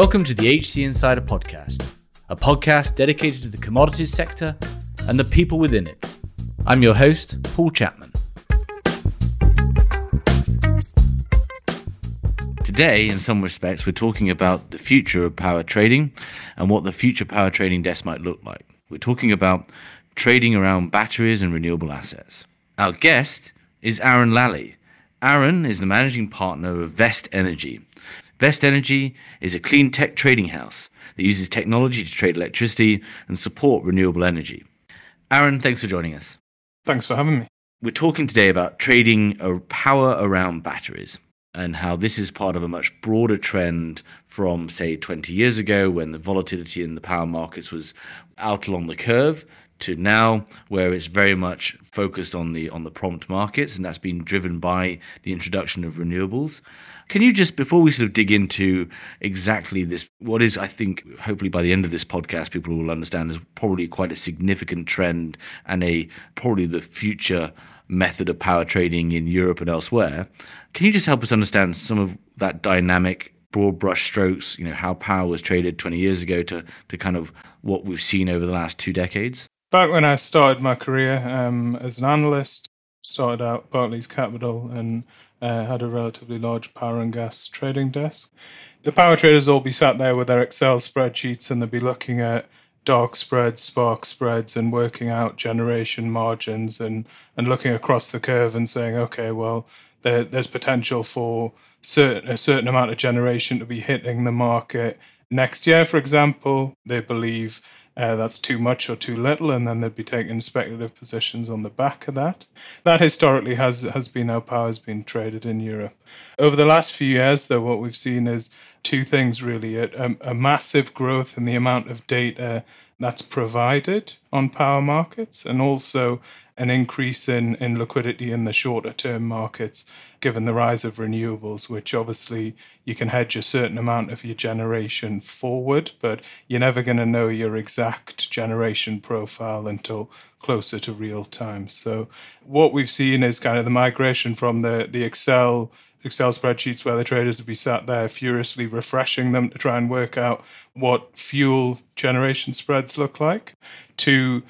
Welcome to the HC Insider Podcast, a podcast dedicated to the commodities sector and the people within it. I'm your host, Paul Chapman. Today, in some respects, we're talking about the future of power trading and what the future power trading desk might look like. We're talking about trading around batteries and renewable assets. Our guest is Aaron Lally. Aaron is the managing partner of Vest Energy. Vest Energy is a clean tech trading house that uses technology to trade electricity and support renewable energy. Aaron, thanks for joining us. Thanks for having me. We're talking today about trading power around batteries and how this is part of a much broader trend from, say, 20 years ago when the volatility in the power markets was out along the curve to now where it's very much focused on the on the prompt markets and that's been driven by the introduction of renewables can you just, before we sort of dig into exactly this, what is, I think, hopefully by the end of this podcast, people will understand is probably quite a significant trend and a probably the future method of power trading in Europe and elsewhere. Can you just help us understand some of that dynamic, broad brush strokes, you know, how power was traded 20 years ago to, to kind of what we've seen over the last two decades? Back when I started my career um, as an analyst, started out Barclays Capital and uh, had a relatively large power and gas trading desk. The power traders all be sat there with their Excel spreadsheets and they'll be looking at dark spreads, spark spreads, and working out generation margins and, and looking across the curve and saying, okay, well, there, there's potential for certain, a certain amount of generation to be hitting the market next year, for example. They believe uh, that's too much or too little, and then they'd be taking speculative positions on the back of that. That historically has has been how power has been traded in Europe. Over the last few years, though, what we've seen is two things really: a, a massive growth in the amount of data that's provided on power markets, and also an increase in, in liquidity in the shorter term markets, given the rise of renewables, which obviously you can hedge a certain amount of your generation forward, but you're never going to know your exact generation profile until closer to real time. So what we've seen is kind of the migration from the, the Excel Excel spreadsheets where the traders would be sat there furiously refreshing them to try and work out what fuel generation spreads look like to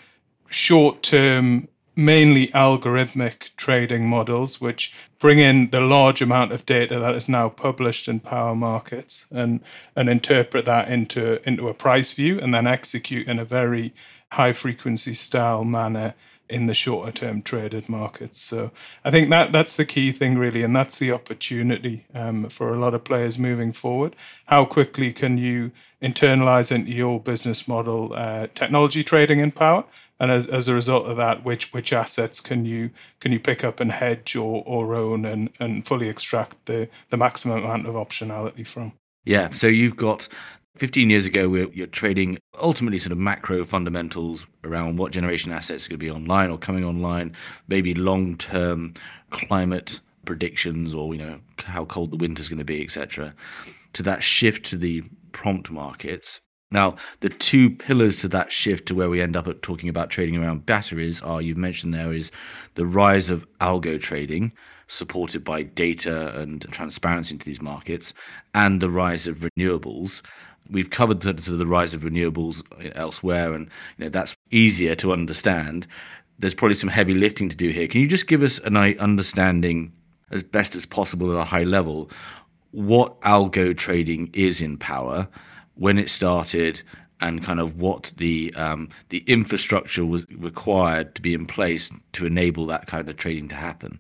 short term mainly algorithmic trading models, which bring in the large amount of data that is now published in power markets and, and interpret that into, into a price view and then execute in a very high frequency style manner in the shorter term traded markets. So I think that that's the key thing really, and that's the opportunity um, for a lot of players moving forward. How quickly can you internalize into your business model uh, technology trading in power? And as, as a result of that, which which assets can you can you pick up and hedge or, or own and, and fully extract the, the maximum amount of optionality from? Yeah, so you've got 15 years ago, you're trading ultimately sort of macro fundamentals around what generation assets are going to be online or coming online, maybe long term climate predictions or you know how cold the winter's going to be, etc. To that shift to the prompt markets, now, the two pillars to that shift to where we end up at talking about trading around batteries are you've mentioned there is the rise of algo trading, supported by data and transparency into these markets, and the rise of renewables. We've covered sort of the rise of renewables uh, elsewhere, and you know, that's easier to understand. There's probably some heavy lifting to do here. Can you just give us an uh, understanding, as best as possible at a high level, what algo trading is in power? When it started and kind of what the um, the infrastructure was required to be in place to enable that kind of trading to happen.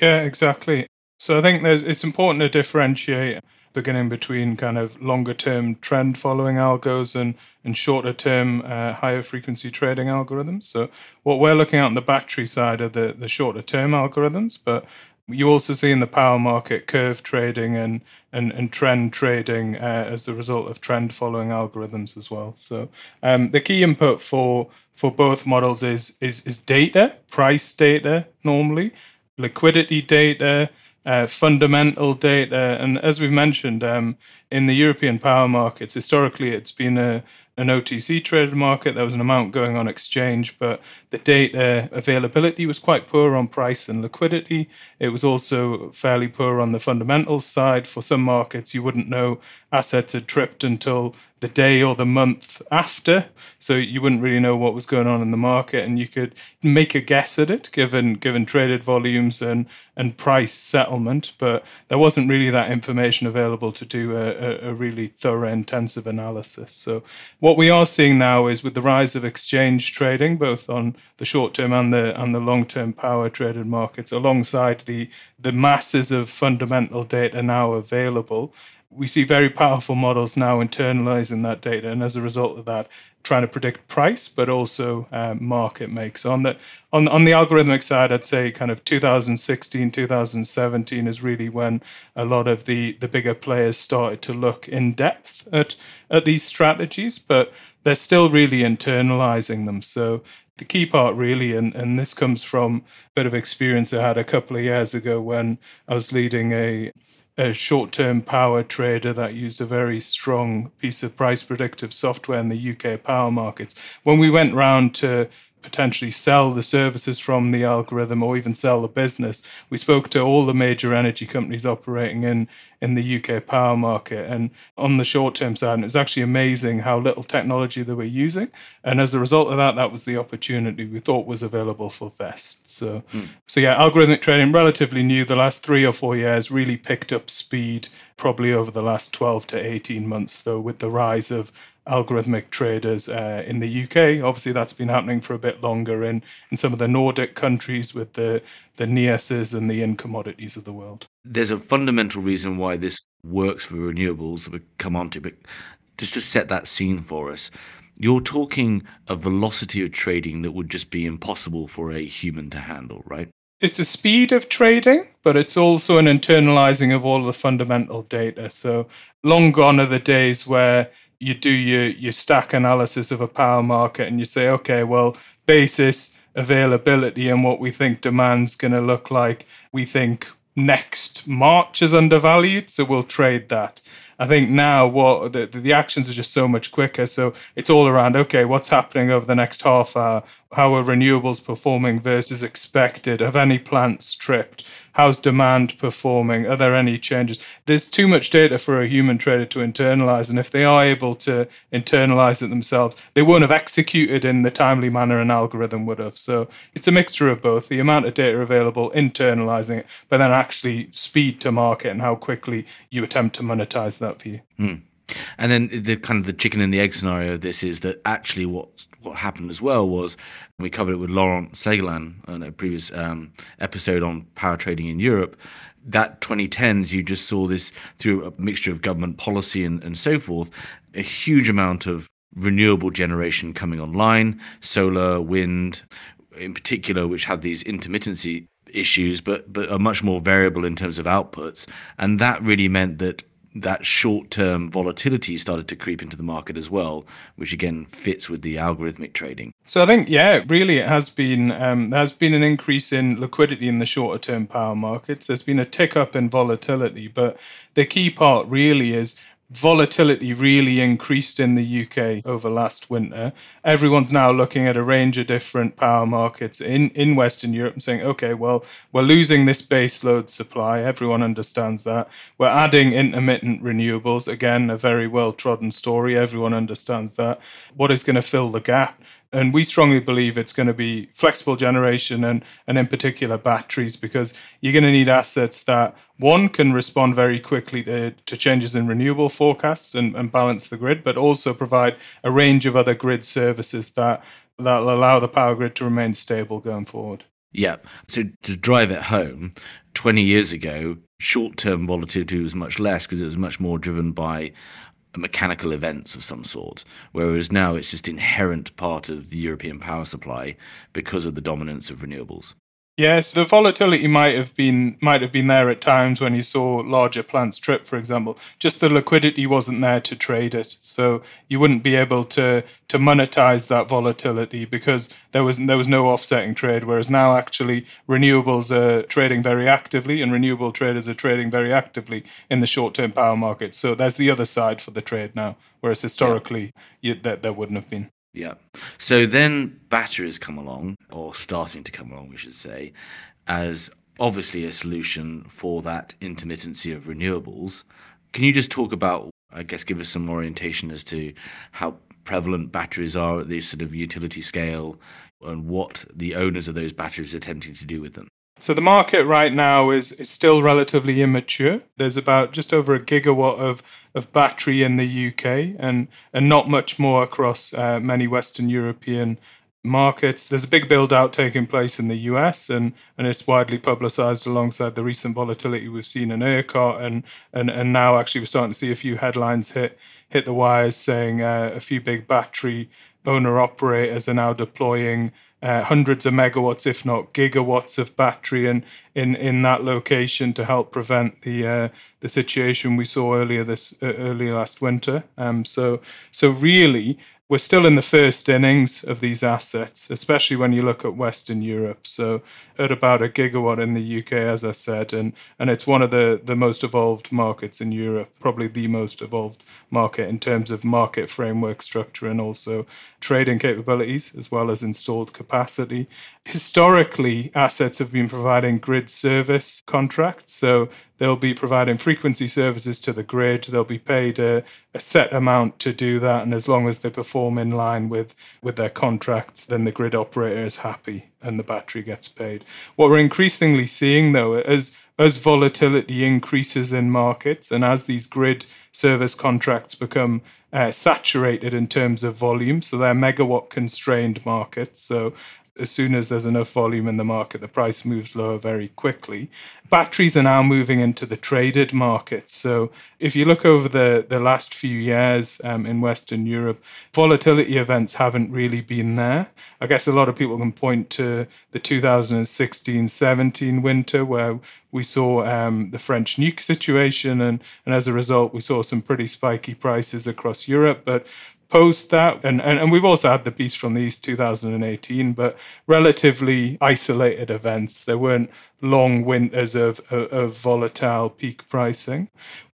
Yeah, exactly. So I think it's important to differentiate beginning between kind of longer term trend following algos and, and shorter term uh, higher frequency trading algorithms. So what we're looking at on the battery side are the, the shorter term algorithms, but you also see in the power market curve trading and and, and trend trading uh, as a result of trend following algorithms as well. So um, the key input for for both models is is is data, price data normally, liquidity data, uh, fundamental data, and as we've mentioned, um, in the European power markets, historically it's been a an OTC traded market. There was an amount going on exchange, but the data uh, availability was quite poor on price and liquidity. It was also fairly poor on the fundamentals side. For some markets, you wouldn't know assets had tripped until the day or the month after, so you wouldn't really know what was going on in the market, and you could make a guess at it given given traded volumes and and price settlement. But there wasn't really that information available to do a, a, really thorough, intensive analysis. So what we are seeing now is with the rise of exchange trading, both on the short term and the and the long term power traded markets, alongside the the masses of fundamental data now available we see very powerful models now internalizing that data, and as a result of that, trying to predict price, but also uh, market makes. On the on on the algorithmic side, I'd say kind of 2016, 2017 is really when a lot of the the bigger players started to look in depth at at these strategies, but they're still really internalizing them. So the key part really and, and this comes from a bit of experience i had a couple of years ago when i was leading a a short term power trader that used a very strong piece of price predictive software in the UK power markets. When we went round to potentially sell the services from the algorithm or even sell the business. We spoke to all the major energy companies operating in in the UK power market and on the short term side and it was actually amazing how little technology they were using and as a result of that that was the opportunity we thought was available for Vest so mm. so yeah algorithmic trading relatively new the last 3 or 4 years really picked up speed probably over the last 12 to 18 months though with the rise of algorithmic traders uh, in the UK. Obviously, that's been happening for a bit longer in, in some of the Nordic countries with the, the NIASes and the Incommodities of the world. There's a fundamental reason why this works for renewables that we'll come on to, but just to set that scene for us, you're talking a velocity of trading that would just be impossible for a human to handle, right? It's a speed of trading, but it's also an internalizing of all the fundamental data. So long gone are the days where you do your your stack analysis of a power market and you say, okay, well, basis availability and what we think demand's going to look like. We think next March is undervalued, so we'll trade that. I think now what the, the actions are just so much quicker. So it's all around okay, what's happening over the next half hour? How are renewables performing versus expected? Have any plants tripped? How's demand performing? Are there any changes? There's too much data for a human trader to internalize. And if they are able to internalize it themselves, they won't have executed in the timely manner an algorithm would have. So it's a mixture of both the amount of data available, internalizing it, but then actually speed to market and how quickly you attempt to monetize that you. Mm. And then the kind of the chicken and the egg scenario of this is that actually what what happened as well was we covered it with Laurent Ségolène in a previous um, episode on power trading in Europe. That 2010s, you just saw this through a mixture of government policy and, and so forth, a huge amount of renewable generation coming online, solar, wind, in particular, which had these intermittency issues, but but are much more variable in terms of outputs, and that really meant that that short term volatility started to creep into the market as well, which again fits with the algorithmic trading. So I think, yeah, really it has been, um, there has been an increase in liquidity in the shorter term power markets. There's been a tick up in volatility, but the key part really is volatility really increased in the UK over last winter. Everyone's now looking at a range of different power markets in, in Western Europe and saying, okay, well, we're losing this base load supply. Everyone understands that. We're adding intermittent renewables. Again, a very well trodden story. Everyone understands that. What is going to fill the gap? And we strongly believe it's going to be flexible generation and, and in particular batteries because you're going to need assets that one can respond very quickly to, to changes in renewable forecasts and, and balance the grid, but also provide a range of other grid services that that'll allow the power grid to remain stable going forward. Yeah. So to drive it home, 20 years ago, short term volatility was much less because it was much more driven by mechanical events of some sort, whereas now it's just inherent part of the European power supply because of the dominance of renewables. Yes, the volatility might have been might have been there at times when you saw larger plants trip, for example. Just the liquidity wasn't there to trade it, so you wouldn't be able to to monetize that volatility because there was there was no offsetting trade. Whereas now, actually, renewables are trading very actively, and renewable traders are trading very actively in the short term power market. So there's the other side for the trade now, whereas historically, yeah. you, there, there wouldn't have been. Yeah. So then batteries come along, or starting to come along, we should say, as obviously a solution for that intermittency of renewables. Can you just talk about, I guess, give us some orientation as to how prevalent batteries are at this sort of utility scale and what the owners of those batteries are attempting to do with them? So the market right now is, is still relatively immature. There's about just over a gigawatt of, of battery in the UK and, and not much more across uh, many Western European markets. There's a big build out taking place in the US and, and it's widely publicized alongside the recent volatility we've seen in ERCOT and, and, and now actually we're starting to see a few headlines hit hit the wires saying uh, a few big battery owner operators are now deploying uh, hundreds of megawatts, if not gigawatts, of battery in in, in that location to help prevent the uh, the situation we saw earlier this uh, earlier last winter. Um, so so really, we're still in the first innings of these assets, especially when you look at Western Europe. So, at about a gigawatt in the UK, as I said, and, and it's one of the, the most evolved markets in Europe, probably the most evolved market in terms of market framework structure and also trading capabilities, as well as installed capacity. Historically, assets have been providing grid service contracts. So, they'll be providing frequency services to the grid. They'll be paid a, a, set amount to do that, and as long as they perform in line with with their contracts, then the grid operator is happy and the battery gets paid. What we're increasingly seeing, though, as as volatility increases in markets and as these grid service contracts become uh, saturated in terms of volume, so they're megawatt constrained markets. So as soon as there's enough volume in the market, the price moves lower very quickly. Batteries are now moving into the traded market. So if you look over the, the last few years um, in Western Europe, volatility events haven't really been there. I guess a lot of people can point to the 2016 17 winter where we saw um, the French nuke situation, and, and as a result, we saw some pretty spiky prices across Europe. But post that, and, and, and we've also had the Beast from the East 2018, but relatively isolated events. There weren't long winters of, of, of volatile peak pricing.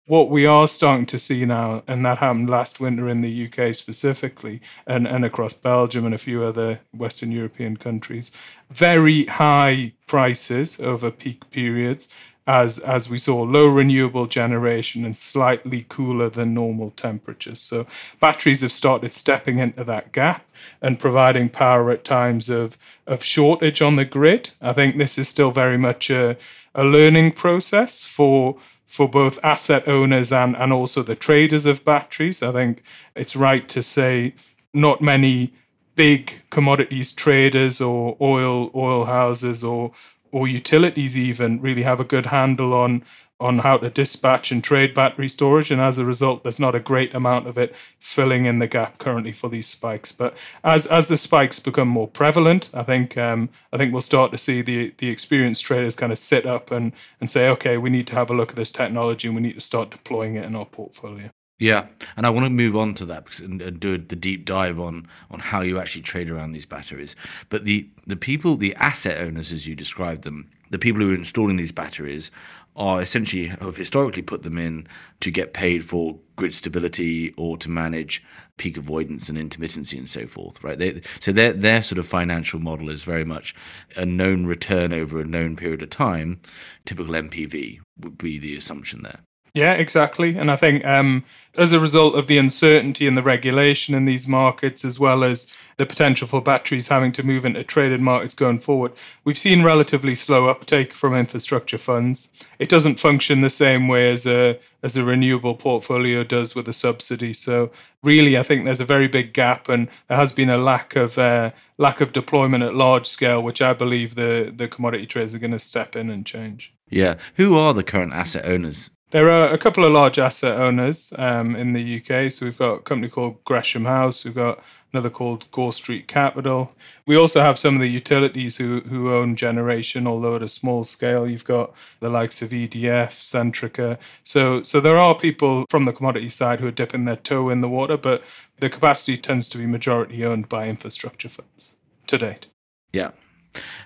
What we are starting to see now, and that happened last winter in the UK specifically, and, and across Belgium and a few other Western European countries, very high prices over peak periods as as we saw low renewable generation and slightly cooler than normal temperatures. So batteries have started stepping into that gap and providing power at times of of shortage on the grid. I think this is still very much a, a learning process for for both asset owners and, and also the traders of batteries. I think it's right to say not many big commodities traders or oil oil houses or or utilities even really have a good handle on on how to dispatch and trade battery storage. And as a result there's not a great amount of it filling in the gap currently for these spikes. But as as the spikes become more prevalent i think um, i think we'll start to see the the experienced traders kind of sit up and and say okay we need to have a look at this technology and we need to start deploying it in our portfolio yeah, and I want to move on to that and, and do the deep dive on on how you actually trade around these batteries. But the the people, the asset owners, as you described them, the people who are installing these batteries, are essentially have historically put them in to get paid for grid stability or to manage peak avoidance and intermittency and so forth, right? They, so their their sort of financial model is very much a known return over a known period of time. Typical NPV would be the assumption there. Yeah, exactly. And I think um, as a result of the uncertainty in the regulation in these markets, as well as the potential for batteries having to move into traded markets going forward, we've seen relatively slow uptake from infrastructure funds. It doesn't function the same way as a as a renewable portfolio does with a subsidy. So really, I think there's a very big gap, and there has been a lack of uh, lack of deployment at large scale, which I believe the the commodity traders are going to step in and change. Yeah, who are the current asset owners There are a couple of large asset owners um, in the UK. So we've got a company called Gresham House. We've got another called Gore Street Capital. We also have some of the utilities who, who own generation, although at a small scale. You've got the likes of EDF, Centrica. So, so there are people from the commodity side who are dipping their toe in the water, but the capacity tends to be majority owned by infrastructure funds to date. Yeah.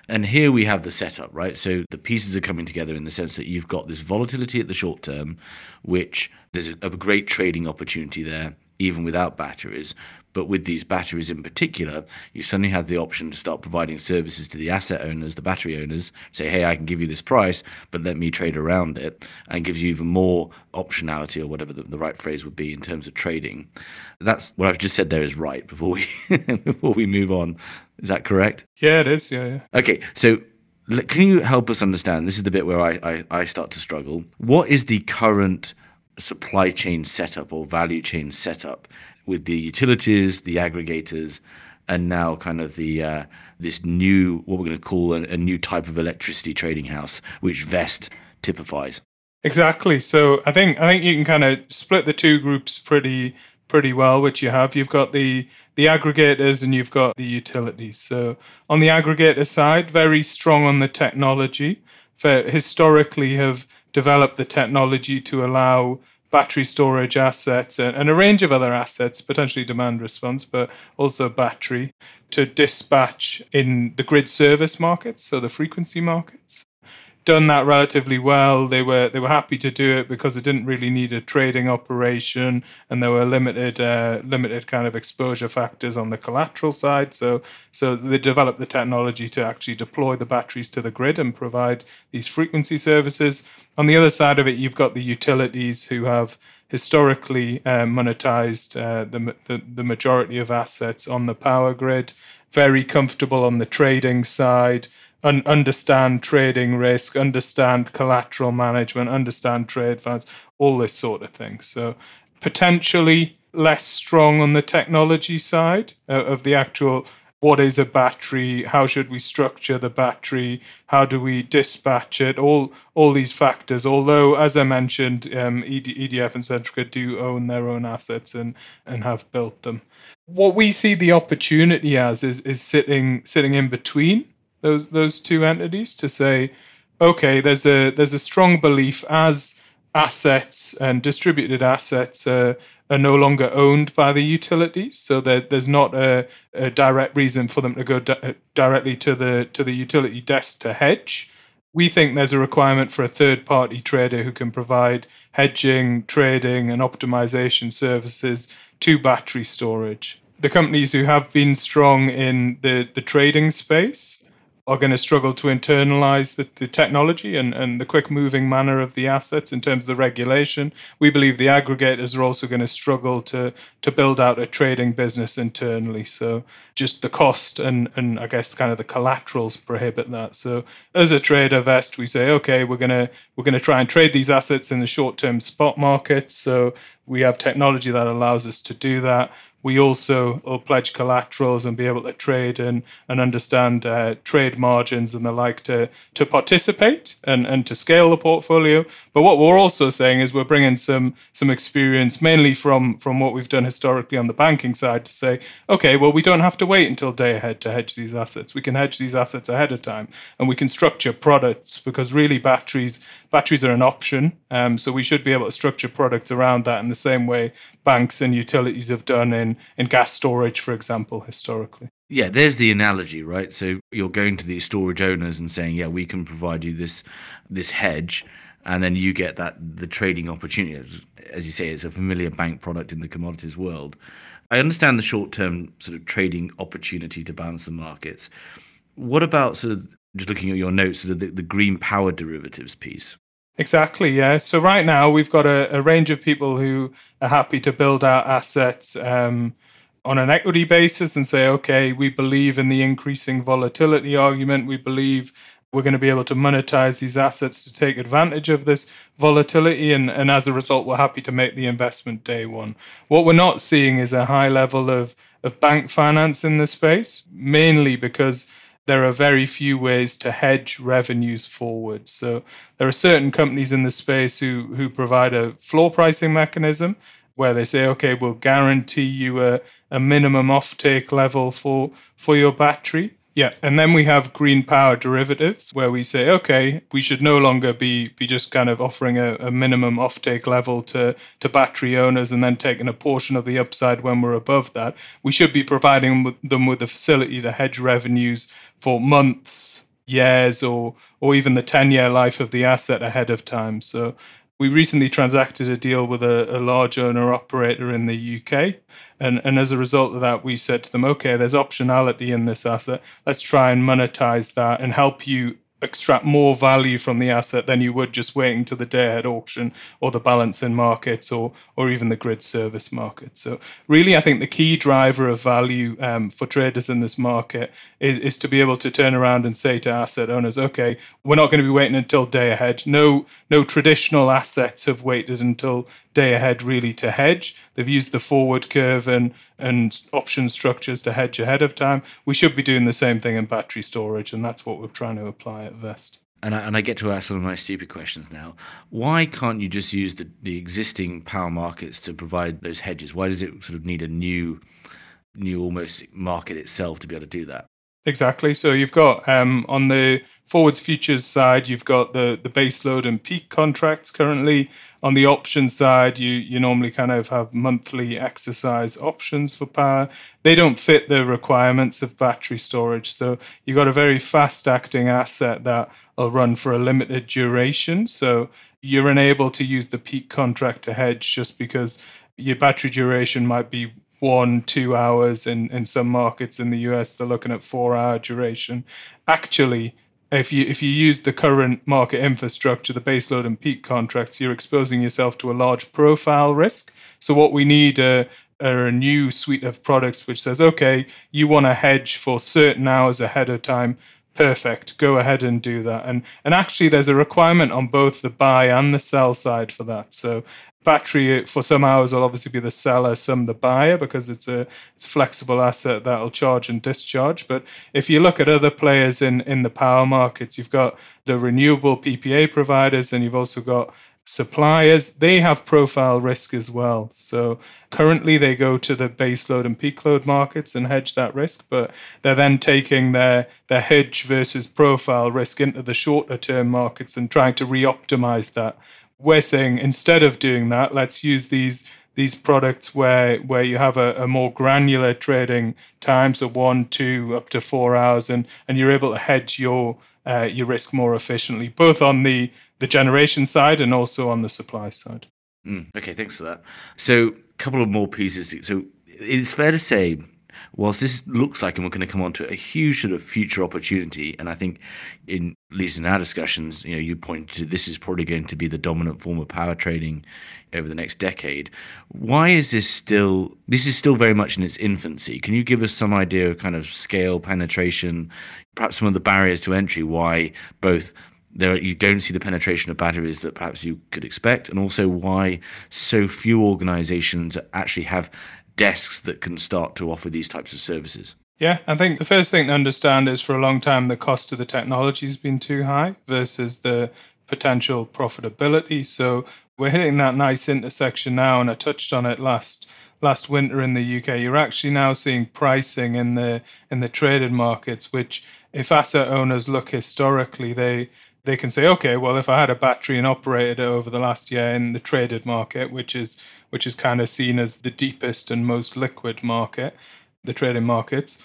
And here we have the setup, right? So the pieces are coming together in the sense that you've got this volatility at the short term, which there's a, great trading opportunity there, even without batteries. But with these batteries in particular, you suddenly have the option to start providing services to the asset owners, the battery owners, say, hey, I can give you this price, but let me trade around it, and gives you even more optionality or whatever the, the right phrase would be in terms of trading. That's what I've just said there is right before we before we move on. Is that correct? Yeah, it is. Yeah, yeah. Okay, so can you help us understand? This is the bit where I, I, I start to struggle. What is the current supply chain setup or value chain setup with the utilities, the aggregators, and now kind of the uh, this new what we're going to call a, a new type of electricity trading house, which Vest typifies. Exactly. So I think I think you can kind of split the two groups pretty pretty well, which you have. You've got the the aggregators and you've got the utilities. So on the aggregator side, very strong on the technology. For historically have developed the technology to allow battery storage assets and, a range of other assets, potentially demand response, but also battery, to dispatch in the grid service markets, so the frequency markets. Done that relatively well. They were they were happy to do it because it didn't really need a trading operation, and there were limited uh, limited kind of exposure factors on the collateral side. So so they developed the technology to actually deploy the batteries to the grid and provide these frequency services on the other side of it, you've got the utilities who have historically uh, monetized uh, the, the, the majority of assets on the power grid, very comfortable on the trading side, un- understand trading risk, understand collateral management, understand trade funds, all this sort of thing. So potentially less strong on the technology side uh, of the actual what is a battery how should we structure the battery how do we dispatch it all all these factors. Although as i mentioned um, edf and centrica do own their own assets and and have built them. What we see the opportunity as is is sitting sitting in between those those two entities to say okay there's a there's a strong belief as assets and distributed assets uh, are no longer owned by the utilities, so that there's not a, a, direct reason for them to go di- directly to the to the utility desk to hedge. We think there's a requirement for a third party trader who can provide hedging, trading, and optimization services to battery storage. The companies who have been strong in the, the trading space are going to struggle to internalize the, the technology and, and the quick moving manner of the assets in terms of the regulation. We believe the aggregators are also going to struggle to to build out a trading business internally. So just the cost and and I guess kind of the collaterals prohibit that. So as a trader vest, we say, okay, we're gonna we're gonna try and trade these assets in the short term spot market. So we have technology that allows us to do that we also will pledge collaterals and be able to trade and, and understand uh, trade margins and the like to, to participate and, and to scale the portfolio. But what we're also saying is we're bringing some some experience, mainly from, from what we've done historically on the banking side, to say, okay, well, we don't have to wait until day ahead to hedge these assets. We can hedge these assets ahead of time and we can structure products because really batteries batteries are an option. Um, so we should be able to structure products around that in the same way banks and utilities have done in, in gas storage, for example, historically. Yeah, there's the analogy, right? So you're going to these storage owners and saying, "Yeah, we can provide you this this hedge," and then you get that the trading opportunity. As you say, it's a familiar bank product in the commodities world. I understand the short-term sort of trading opportunity to balance the markets. What about sort of just looking at your notes, the, the green power derivatives piece? Exactly, yeah. So right now we've got a, a range of people who are happy to build out assets um, on an equity basis and say, okay, we believe in the increasing volatility argument. We believe we're going to be able to monetize these assets to take advantage of this volatility. And, and as a result, we're happy to make the investment day one. What we're not seeing is a high level of, of bank finance in this space, mainly because there are very few ways to hedge revenues forward. So there are certain companies in the space who who provide a floor pricing mechanism where they say, okay, we'll guarantee you a, a minimum offtake level for for your battery. Yeah, and then we have green power derivatives where we say, okay, we should no longer be be just kind of offering a, a minimum offtake level to to battery owners and then taking a portion of the upside when we're above that. We should be providing them with the facility to hedge revenues for months, years, or or even the ten year life of the asset ahead of time. So we recently transacted a deal with a, a large owner operator in the UK. And, and as a result of that, we said to them, okay, there's optionality in this asset. Let's try and monetize that and help you extract more value from the asset than you would just waiting to the day ahead auction or the balancing markets or or even the grid service market. So really, I think the key driver of value um, for traders in this market is, is to be able to turn around and say to asset owners, okay, we're not going to be waiting until day ahead. No, no traditional assets have waited until day ahead really to hedge. They've used the forward curve and and option structures to hedge ahead of time. We should be doing the same thing in battery storage, and that's what we're trying to apply at Vest. And I, and I get to ask some of my stupid questions now. Why can't you just use the, the existing power markets to provide those hedges? Why does it sort of need a new, new almost market itself to be able to do that? Exactly. So you've got um, on the forwards futures side, you've got the the base load and peak contracts currently. On the option side, you you normally kind of have monthly exercise options for power. They don't fit the requirements of battery storage. So you've got a very fast acting asset that will run for a limited duration. So you're unable to use the peak contract to hedge just because your battery duration might be one, two hours. In, in some markets in the US, they're looking at four hour duration. Actually, if you if you use the current market infrastructure, the baseload and peak contracts, you're exposing yourself to a large profile risk. So what we need are, are a new suite of products which says, okay, you want to hedge for certain hours ahead of time. Perfect. Go ahead and do that. And and actually there's a requirement on both the buy and the sell side for that. So battery uh, for some hours will obviously be the seller, some the buyer because it's a it's a flexible asset that'll charge and discharge. But if you look at other players in in the power markets, you've got the renewable PPA providers, and you've also got suppliers. They have profile risk as well. So currently they go to the base load and peak load markets and hedge that risk, but they're then taking their their hedge versus profile risk into the shorter term markets and trying to re-optimize that we're saying instead of doing that, let's use these these products where where you have a, a more granular trading times so one, two, up to four hours, and and you're able to hedge your uh, your risk more efficiently, both on the the generation side and also on the supply side. Mm, okay, thanks for that. So, a couple of more pieces. So, it's fair to say whilst this looks like, and we're going to come on to a huge sort of future opportunity, and I think, in at least in our discussions, you know, you point to this is probably going to be the dominant form of power trading over the next decade. Why is this still? This is still very much in its infancy. Can you give us some idea of kind of scale, penetration, perhaps some of the barriers to entry? Why both there you don't see the penetration of batteries that perhaps you could expect, and also why so few organizations actually have desks that can start to offer these types of services? Yeah, I think the first thing to understand is for a long time the cost of the technology has been too high versus the potential profitability. So we're hitting that nice intersection now, and I touched on it last last winter in the UK. You're actually now seeing pricing in the in the traded markets, which if asset owners look historically, they they can say, okay, well, if I had a battery and operated it over the last year in the traded market, which is which is kind of seen as the deepest and most liquid market, the trading markets,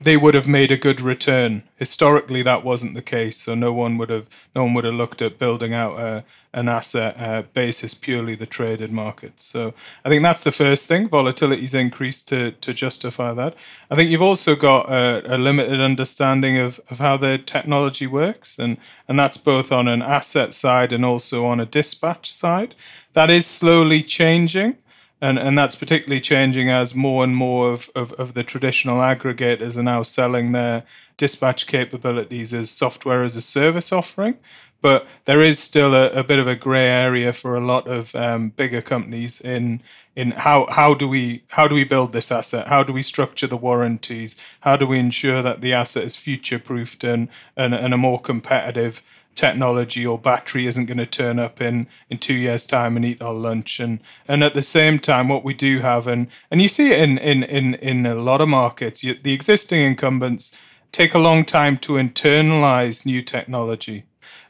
they would have made a good return. Historically, that wasn't the case, so no one would have no one would have looked at building out a, an asset uh, basis purely the traded markets. So I think that's the first thing. Volatility's increased to to justify that. I think you've also got a, a limited understanding of, of how the technology works, and and that's both on an asset side and also on a dispatch side. That is slowly changing. And and that's particularly changing as more and more of, of, of the traditional aggregators are now selling their dispatch capabilities as software as a service offering but there is still a, a bit of a grey area for a lot of um, bigger companies in in how how do we how do we build this asset? How do we structure the warranties? How do we ensure that the asset is future proofed and, and and a more competitive technology or battery isn't going to turn up in in two years time and eat our lunch. And and at the same time what we do have and and you see it in in in, in a lot of markets you, the existing incumbents take a long time to internalize new technology.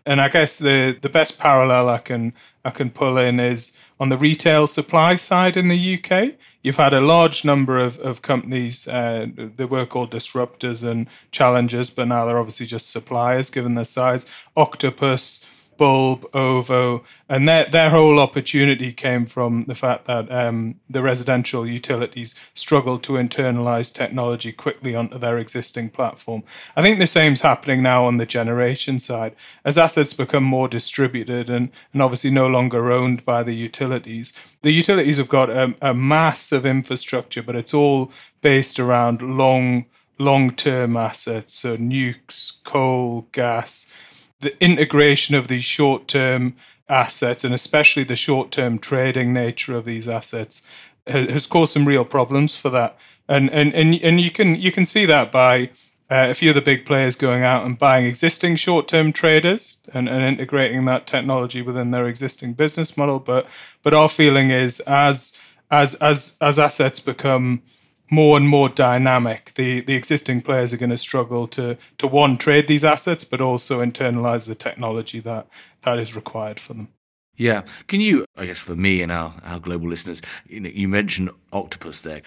And I guess the the best parallel I can I can pull in is on the retail supply side in the UK. You've had a large number of, of companies, uh, they were called disruptors and challengers, but now they're obviously just suppliers given their size. Octopus, Bulb, Ovo, and their their whole opportunity came from the fact that um, the residential utilities struggled to internalize technology quickly onto their existing platform. I think the same's happening now on the generation side as assets become more distributed and and obviously no longer owned by the utilities. The utilities have got a, a mass of infrastructure, but it's all based around long long term assets, so nukes, coal, gas the integration of these short term assets and especially the short term trading nature of these assets has caused some real problems for that. And and and, and you can you can see that by uh, a few of the big players going out and buying existing short term traders and, and integrating that technology within their existing business model. But but our feeling is as as as as assets become more and more dynamic. The the existing players are going to struggle to to one trade these assets, but also internalize the technology that that is required for them. Yeah, can you? I guess for me and our our global listeners, you know, you mentioned Octopus there.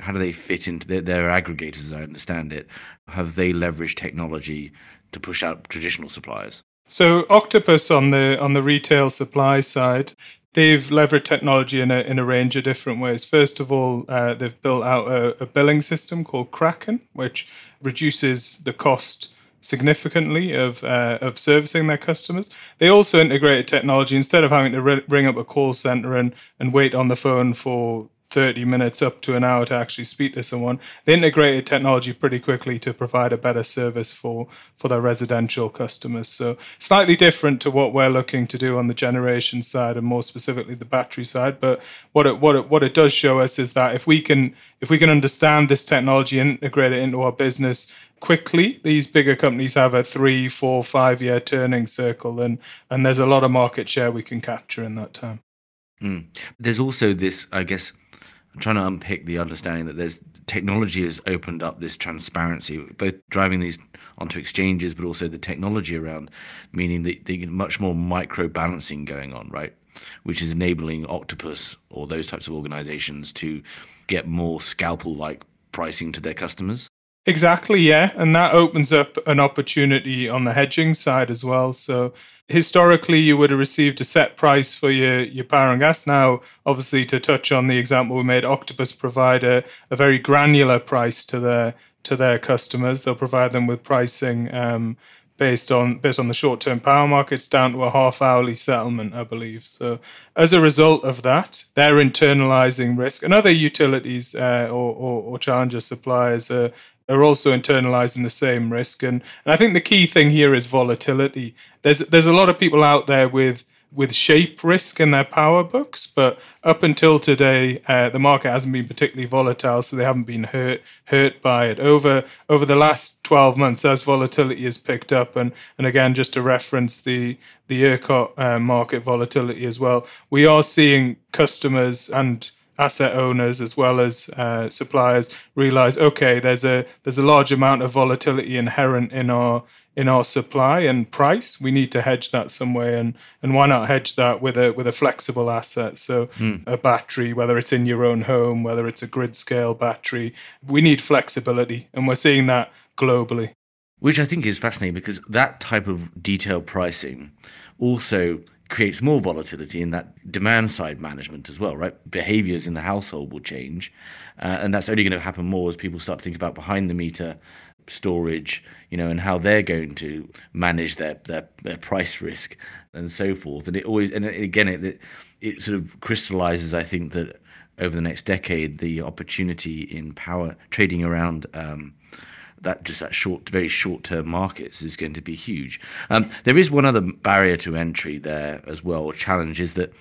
How do they fit into their, their aggregators? As I understand it, have they leveraged technology to push out traditional suppliers? So Octopus on the on the retail supply side they've leveraged technology in a, in a range of different ways. First of all, uh, they've built out a, a, billing system called Kraken, which reduces the cost significantly of uh, of servicing their customers. They also integrated technology instead of having to re- ring up a call center and, and wait on the phone for 30 minutes up to an hour to actually speak to someone. They integrated technology pretty quickly to provide a better service for, for their residential customers. So, slightly different to what we're looking to do on the generation side and more specifically the battery side. But what it, what it, what it does show us is that if we can if we can understand this technology and integrate it into our business quickly, these bigger companies have a three, four, five year turning circle, and and there's a lot of market share we can capture in that time. Mm. There's also this, I guess, I'm trying to unpick the understanding that there's technology has opened up this transparency, both driving these onto exchanges, but also the technology around, meaning that they get much more micro balancing going on, right? Which is enabling Octopus or those types of organizations to get more scalpel like pricing to their customers. Exactly, yeah. And that opens up an opportunity on the hedging side as well. So historically you would have received a set price for your, your power and gas. Now, obviously to touch on the example we made, Octopus provide a, a very granular price to their to their customers. They'll provide them with pricing um, based on based on the short term power markets down to a half hourly settlement, I believe. So as a result of that, they're internalizing risk, and other utilities uh, or, or, or challenger suppliers are are also internalizing the same risk. And, and I think the key thing here is volatility. There's there's a lot of people out there with with shape risk in their power books, but up until today, uh, the market hasn't been particularly volatile, so they haven't been hurt hurt by it. Over over the last twelve months, as volatility has picked up, and and again, just to reference the the ERCOT uh, market volatility as well, we are seeing customers and asset owners as well as uh, suppliers realize okay there's a there's a large amount of volatility inherent in our in our supply and price. We need to hedge that some way and and why not hedge that with a with a flexible asset? So mm. a battery whether it's in your own home whether it's a grid scale battery we need flexibility and we're seeing that globally. Which i think is fascinating because that type of detailed pricing also creates more volatility in that demand side management as well, right? Behaviors in the household will change. Uh, and that's only going to happen more as people start to think about behind the meter storage, you know, and how they're going to manage their, their, their price risk and so forth. And it always, and again, it, it sort of crystallizes, I think, that over the next decade, the opportunity in power trading around um, that just that short, very short-term markets is going to be huge. Um, there is one other barrier to entry there as well. Or challenge is that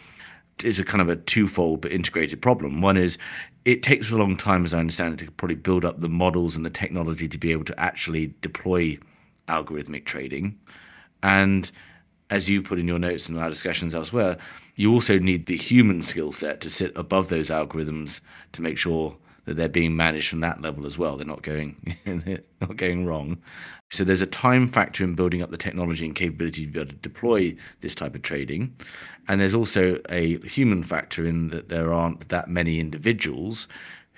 is a kind of a twofold but integrated problem. One is it takes a long time, as I understand it, to probably build up the models and the technology to be able to actually deploy algorithmic trading. And as you put in your notes and our discussions elsewhere, you also need the human skill set to sit above those algorithms to make sure that they're being managed from that level as well. They're not going not going wrong. So there's a time factor in building up the technology and capability to be able to deploy this type of trading, and there's also a human factor in that there aren't that many individuals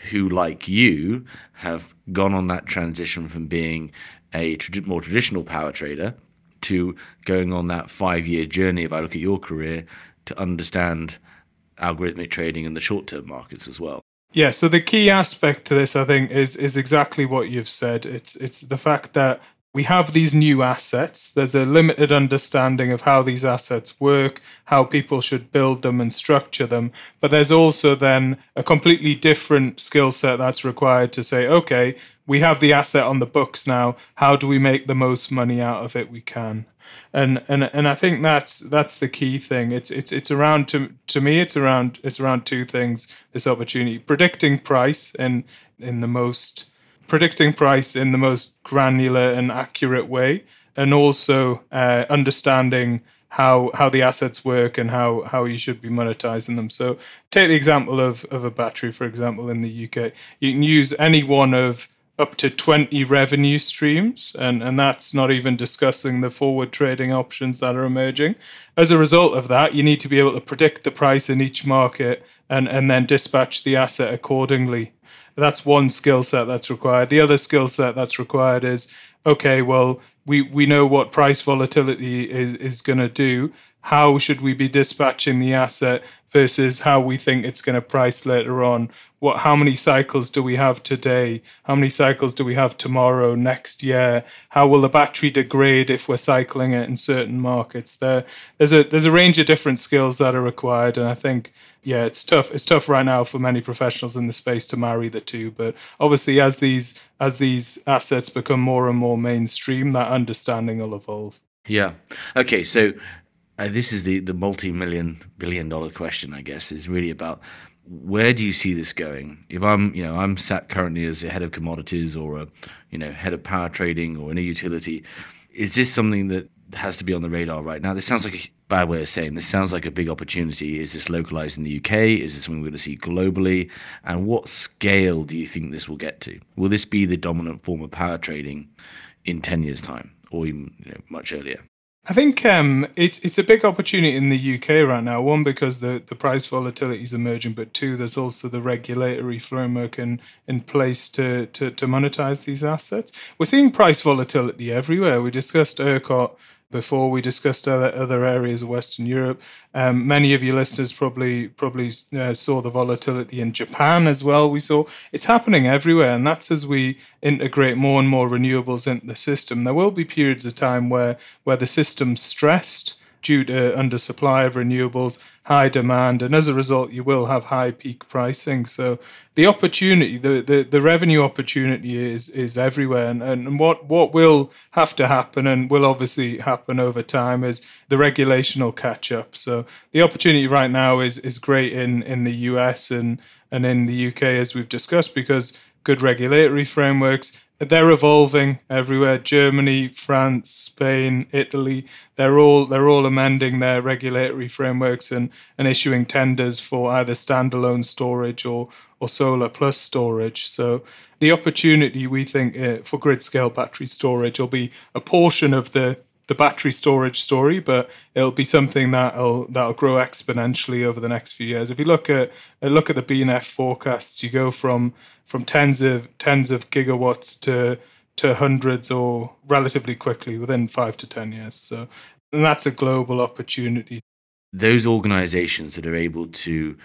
who, like you, have gone on that transition from being a more traditional power trader to going on that five year journey, if I look at your career, to understand algorithmic trading in the short term markets as well. Yeah, so the key aspect to this, I think, is is exactly what you've said. It's it's the fact that we have these new assets. There's a limited understanding of how these assets work, how people should build them and structure them. But there's also then a completely different skill set that's required to say, okay, we have the asset on the books now. How do we make the most money out of it we can? And and and I think that's that's the key thing. It's it's it's around to to me it's around it's around two things. This opportunity predicting price and in the most predicting price in the most granular and accurate way, and also uh, understanding how how the assets work and how how you should be monetizing them. So take the example of of a battery, for example, in the UK. You can use any one of up to 20 revenue streams and and that's not even discussing the forward trading options that are emerging as a result of that you need to be able to predict the price in each market and and then dispatch the asset accordingly that's one skill set that's required. The other skill set that's required is okay, well, we, we know what price volatility is, is going to do. How should we be dispatching the asset versus how we think it's going to price later on? What, how many cycles do we have today? How many cycles do we have tomorrow, next year? How will the battery degrade if we're cycling it in certain markets? There, there's a there's a range of different skills that are required, and I think yeah, it's tough. It's tough right now for many professionals in the space to marry the two. But obviously, as these as these assets become more and more mainstream, that understanding will evolve. Yeah. Okay. So uh, this is the the multi million billion dollar question. I guess is really about where do you see this going? If I'm, you know, I'm sat currently as a head of commodities or a, you know, head of power trading or in a utility, is this something that has to be on the radar right now? This sounds like a bad way of saying this sounds like a big opportunity. Is this localized in the UK? Is this something we're going to see globally? And what scale do you think this will get to? Will this be the dominant form of power trading in 10 years' time or even you know, much earlier? I think um, it's it's a big opportunity in the UK right now. One because the, the price volatility is emerging, but two, there's also the regulatory framework in, in place to, to to monetize these assets. We're seeing price volatility everywhere. We discussed ERCOT before we discussed other, other areas of Western Europe. Um, many of your listeners probably probably uh, saw the volatility in Japan as well. We saw it's happening everywhere, and that's as we integrate more and more renewables into the system. There will be periods of time where where the system's stressed due to undersupply of renewables, high demand, and as a result, you will have high peak pricing. So the opportunity, the, the, the revenue opportunity is is everywhere, and, and what what will have to happen, and will obviously happen over time, is the regulation will catch up. So the opportunity right now is is great in in the US and and in the UK as we've discussed because good regulatory frameworks they're evolving everywhere. Germany, France, Spain, Italy, they're all they're all amending their regulatory frameworks and, and issuing tenders for either standalone storage or or solar plus storage. So the opportunity we think uh, for grid scale battery storage will be a portion of the the battery storage story, but it'll be something that'll that'll grow exponentially over the next few years. If you look at look at the BNEF forecasts, you go from from tens of tens of gigawatts to to hundreds or relatively quickly within five to ten years. So and that's a global opportunity. Those organizations that are able to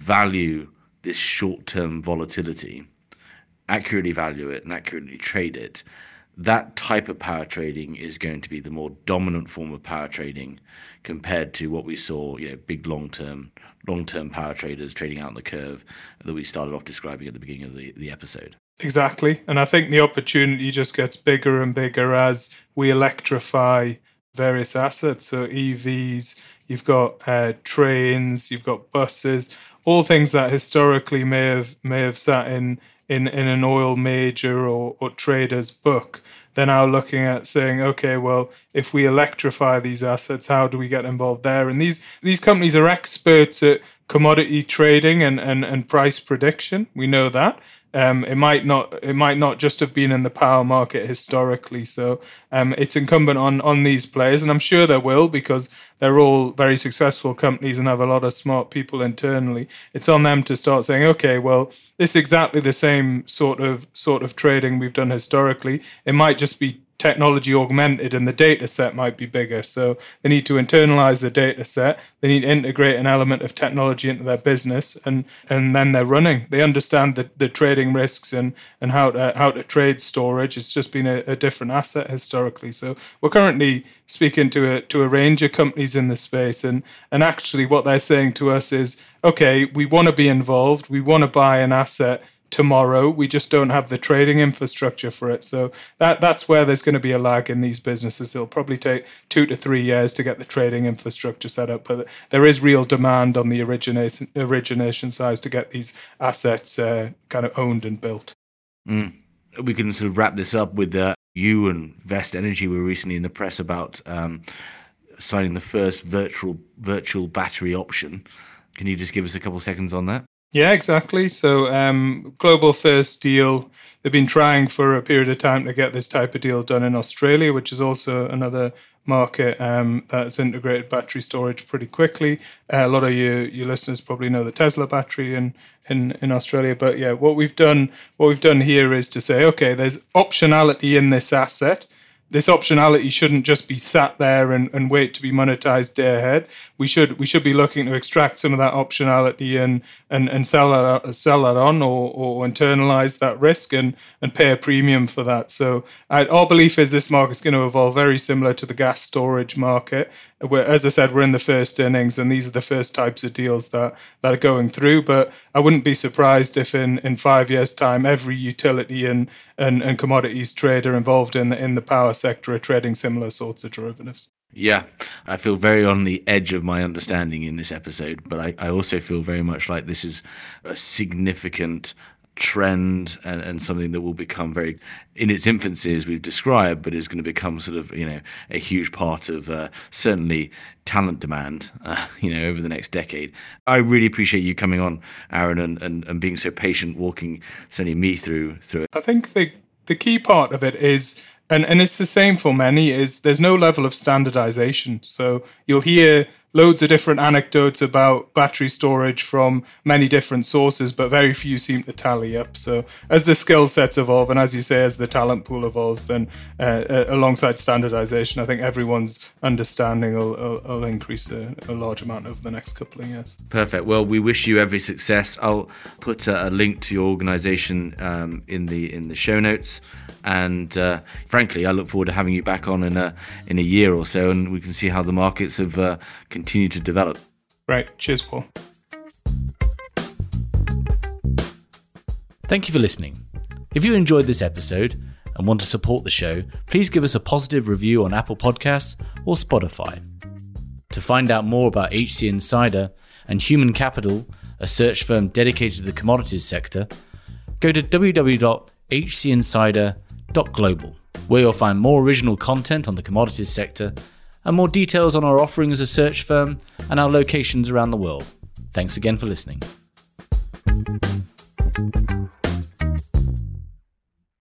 value this short term volatility, accurately value it and accurately trade it, that type of power trading is going to be the more dominant form of power trading compared to what we saw, you know, big long-term long-term power traders trading out the curve that we started off describing at the beginning of the, the episode. Exactly. And I think the opportunity just gets bigger and bigger as we electrify various assets. So EVs, you've got uh, trains, you've got buses, all things that historically may have may have sat in in, in an oil major or, or trader's book. They're now looking at saying, okay, well, if we electrify these assets, how do we get involved there? And these these companies are experts at commodity trading and, and, and price prediction. We know that. Um, it might not it might not just have been in the power market historically. So um, it's incumbent on on these players, and I'm sure there will because they're all very successful companies and have a lot of smart people internally. It's on them to start saying, okay, well, this is exactly the same sort of sort of trading we've done historically. It might just be technology augmented and the data set might be bigger. So they need to internalize the data set. They need to integrate an element of technology into their business and and then they're running. They understand the, the trading risks and, and how to how to trade storage. It's just been a, a different asset historically. So we're currently speaking to a to a range of companies in the space and and actually what they're saying to us is okay, we want to be involved, we want to buy an asset tomorrow. We just don't have the trading infrastructure for it. So that that's where there's going to be a lag in these businesses. It'll probably take two to three years to get the trading infrastructure set up, but there is real demand on the origination origination side to get these assets uh, kind of owned and built. Mm. We can sort of wrap this up with uh, you and Vest Energy were recently in the press about um, signing the first virtual virtual battery option. Can you just give us a couple seconds on that? Yeah, exactly. So, um, global first deal. They've been trying for a period of time to get this type of deal done in Australia, which is also another market um, that's integrated battery storage pretty quickly. Uh, a lot of you, your listeners probably know the Tesla battery in, in in Australia, but yeah, what we've done what we've done here is to say, okay, there's optionality in this asset this optionality shouldn't just be sat there and, and wait to be monetized day ahead. We should we should be looking to extract some of that optionality and and, and sell that sell that on or, or internalize that risk and and pay a premium for that. So our belief is this market's going to evolve very similar to the gas storage market. As I said, we're in the first innings, and these are the first types of deals that that are going through. But I wouldn't be surprised if in, in five years' time, every utility and, and, and commodities trader involved in the, in the power sector are trading similar sorts of derivatives. Yeah, I feel very on the edge of my understanding in this episode, but I, I also feel very much like this is a significant trend and, and something that will become very in its infancy as we've described but is going to become sort of you know a huge part of uh, certainly talent demand uh, you know over the next decade. I really appreciate you coming on aaron and, and, and being so patient walking certainly me through through it. I think the the key part of it is and and it's the same for many is there's no level of standardization. So you'll hear loads of different anecdotes about battery storage from many different sources, but very few seem to tally up. So, as the skill sets evolve, and as you say, as the talent pool evolves, then uh, uh, alongside standardization, I think everyone's understanding will, will, will increase a, a, large amount over the next couple of years. Perfect. Well, we wish you every success. I'll put a, a link to your organization um, in the in the show notes. And uh, frankly, I look forward to having you back on in a in a year or so, and we can see how the markets have continued to develop. Right. Cheers, Paul. Thank you for listening. If you enjoyed this episode and want to support the show, please give us a positive review on Apple Podcasts or Spotify. To find out more about HC Insider and Human Capital, a search firm dedicated to the commodities sector, go to www.hcinsider.global, where you'll find more original content on the commodities sector and more details on our offering as a search firm and our locations around the world. Thanks again for listening.